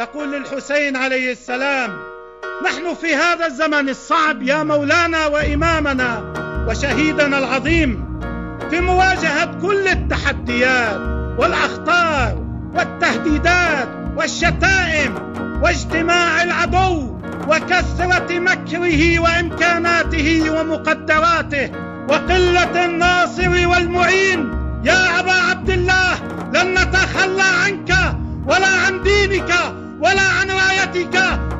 تقول للحسين عليه السلام نحن في هذا الزمن الصعب يا مولانا وإمامنا وشهيدنا العظيم في مواجهة كل التحديات والأخطار والتهديدات والشتائم واجتماع العدو وكثرة مكره وإمكاناته ومقدراته وقلة الناصر والمعين. يا أبا عبد الله لن نتخلى عنك ولا عن دينك ولا عن رايتك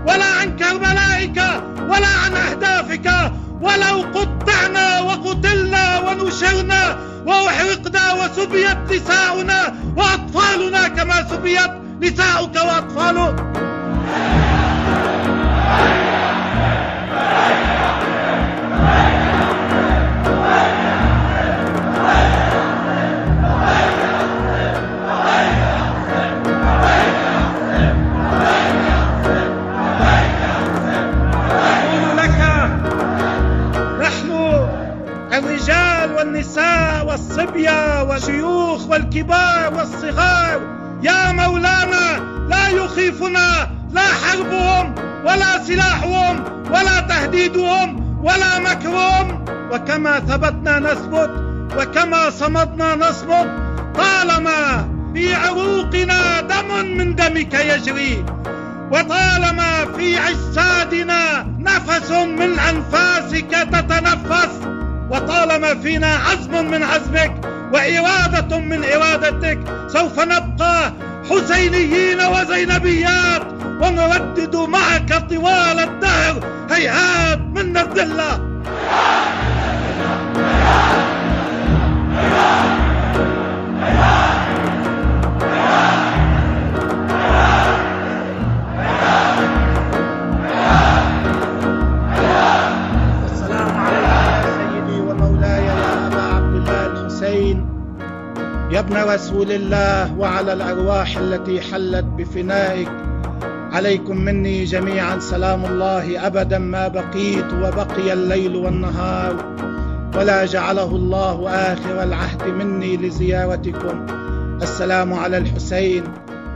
ولا عن كربلائك ولا عن أهدافك. ولو قطعنا وقتلنا ونشرنا وأحرقنا وسبيت نساؤنا وأطفالنا كما سبيت نساؤك وأطفالك. والنساء والصبية والشيوخ والكبار والصغار. يا مولانا لا يخيفنا لا حربهم ولا سلاحهم ولا تهديدهم ولا مكرهم. وكما ثبتنا نثبت وكما صمدنا نصمد طالما في عروقنا دم من دمك يجري وطالما في اجسادنا نفس من أنفاسك فينا عزم من عزمك وإرادة من إرادتك. سوف نبقى حسينيين وزينبيات ونردد معك طوال الدهر. هيهات من الذلة. يا ابن رسول الله وعلى الأرواح التي حلت بفنائك عليكم مني جميعا سلام الله أبدا ما بقيت وبقي الليل والنهار ولا جعله الله آخر العهد مني لزيارتكم. السلام على الحسين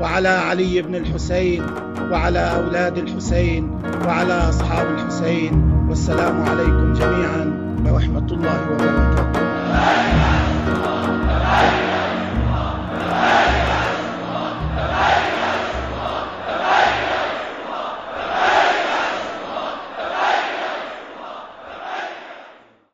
وعلى علي بن الحسين وعلى أولاد الحسين وعلى أصحاب الحسين والسلام عليكم جميعا ورحمة الله وبركاته.